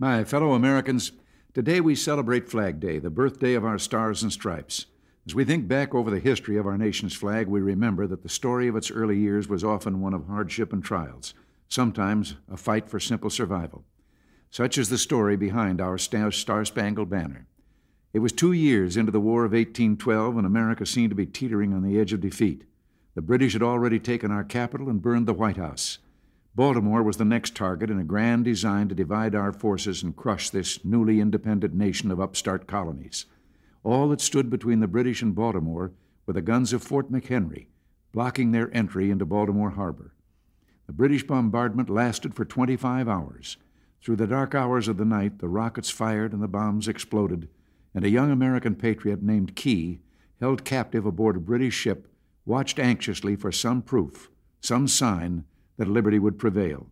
My fellow Americans, today we celebrate Flag Day, the birthday of our stars and stripes. As we think back over the history of our nation's flag, we remember that the story of its early years was often one of hardship and trials, sometimes a fight for simple survival. Such is the story behind our Star Spangled Banner. It was two years into the War of 1812 when America seemed to be teetering on the edge of defeat. The British had already taken our capital and burned the White House. Baltimore was the next target in a grand design to divide our forces and crush this newly independent nation of upstart colonies. All that stood between the British and Baltimore were the guns of Fort McHenry, blocking their entry into Baltimore harbor. The British bombardment lasted for 25 hours. Through the dark hours of the night, the rockets fired and the bombs exploded, and a young American patriot named Key, held captive aboard a British ship, watched anxiously for some proof, some sign that liberty would prevail.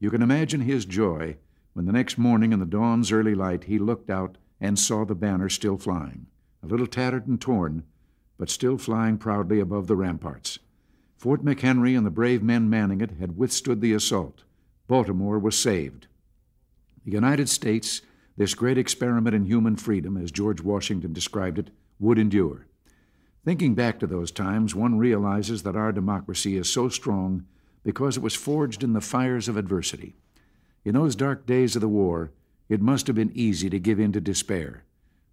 You can imagine his joy when the next morning in the dawn's early light he looked out and saw the banner still flying, a little tattered and torn, but still flying proudly above the ramparts. Fort McHenry and the brave men manning it had withstood the assault. Baltimore was saved. The United States, this great experiment in human freedom, as George Washington described it, would endure. Thinking back to those times, one realizes that our democracy is so strong because it was forged in the fires of adversity. In those dark days of the war, it must have been easy to give in to despair.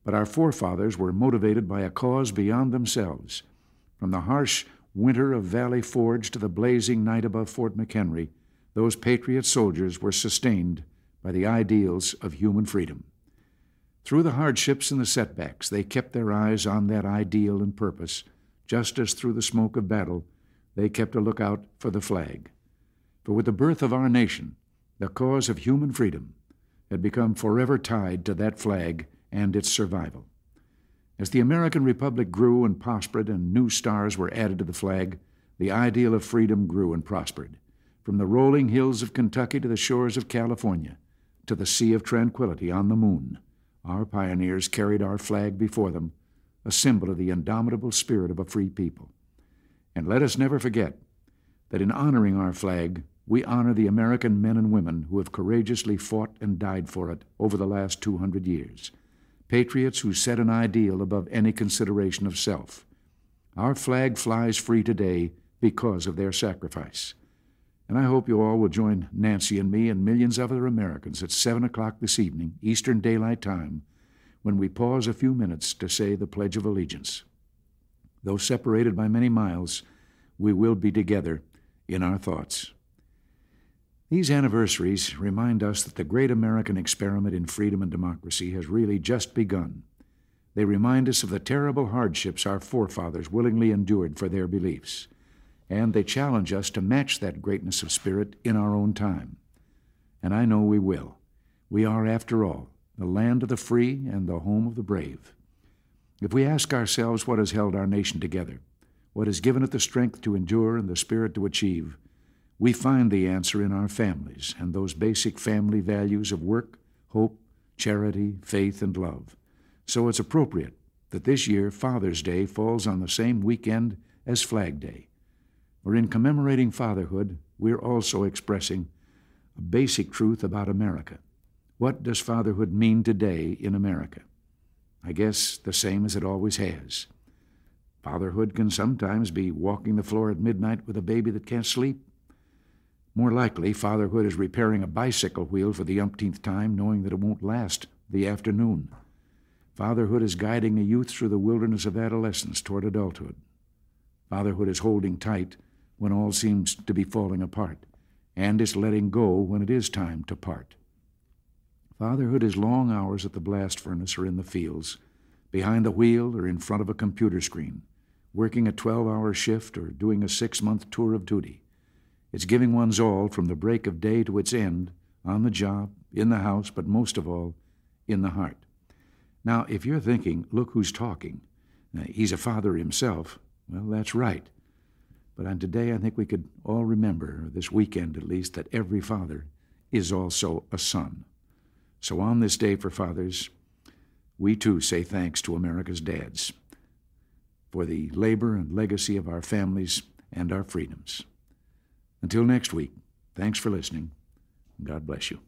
But our forefathers were motivated by a cause beyond themselves. From the harsh winter of Valley Forge to the blazing night above Fort McHenry, those patriot soldiers were sustained by the ideals of human freedom. Through the hardships and the setbacks, they kept their eyes on that ideal and purpose, just as through the smoke of battle, they kept a lookout for the flag. For with the birth of our nation, the cause of human freedom had become forever tied to that flag and its survival. As the American Republic grew and prospered and new stars were added to the flag, the ideal of freedom grew and prospered. From the rolling hills of Kentucky to the shores of California, to the Sea of Tranquility on the moon, our pioneers carried our flag before them, a symbol of the indomitable spirit of a free people. And let us never forget that in honoring our flag, we honor the American men and women who have courageously fought and died for it over the last 200 years. Patriots who set an ideal above any consideration of self. Our flag flies free today because of their sacrifice. And I hope you all will join Nancy and me and millions of other Americans at 7 o'clock this evening, Eastern Daylight Time, when we pause a few minutes to say the Pledge of Allegiance. Though separated by many miles, we will be together in our thoughts. These anniversaries remind us that the great American experiment in freedom and democracy has really just begun. They remind us of the terrible hardships our forefathers willingly endured for their beliefs, and they challenge us to match that greatness of spirit in our own time. And I know we will. We are, after all, the land of the free and the home of the brave. If we ask ourselves what has held our nation together, what has given it the strength to endure and the spirit to achieve, we find the answer in our families and those basic family values of work, hope, charity, faith, and love. So it's appropriate that this year Father's Day falls on the same weekend as Flag Day. For in commemorating fatherhood, we're also expressing a basic truth about America. What does fatherhood mean today in America? I guess the same as it always has. Fatherhood can sometimes be walking the floor at midnight with a baby that can't sleep. More likely, fatherhood is repairing a bicycle wheel for the umpteenth time, knowing that it won't last the afternoon. Fatherhood is guiding a youth through the wilderness of adolescence toward adulthood. Fatherhood is holding tight when all seems to be falling apart, and is letting go when it is time to part. Fatherhood is long hours at the blast furnace or in the fields, behind the wheel or in front of a computer screen, working a 12 hour shift or doing a six month tour of duty. It's giving one's all from the break of day to its end, on the job, in the house, but most of all, in the heart. Now, if you're thinking, look who's talking, he's a father himself, well, that's right. But on today, I think we could all remember, this weekend at least, that every father is also a son. So on this day for fathers, we too say thanks to America's dads for the labor and legacy of our families and our freedoms. Until next week, thanks for listening. God bless you.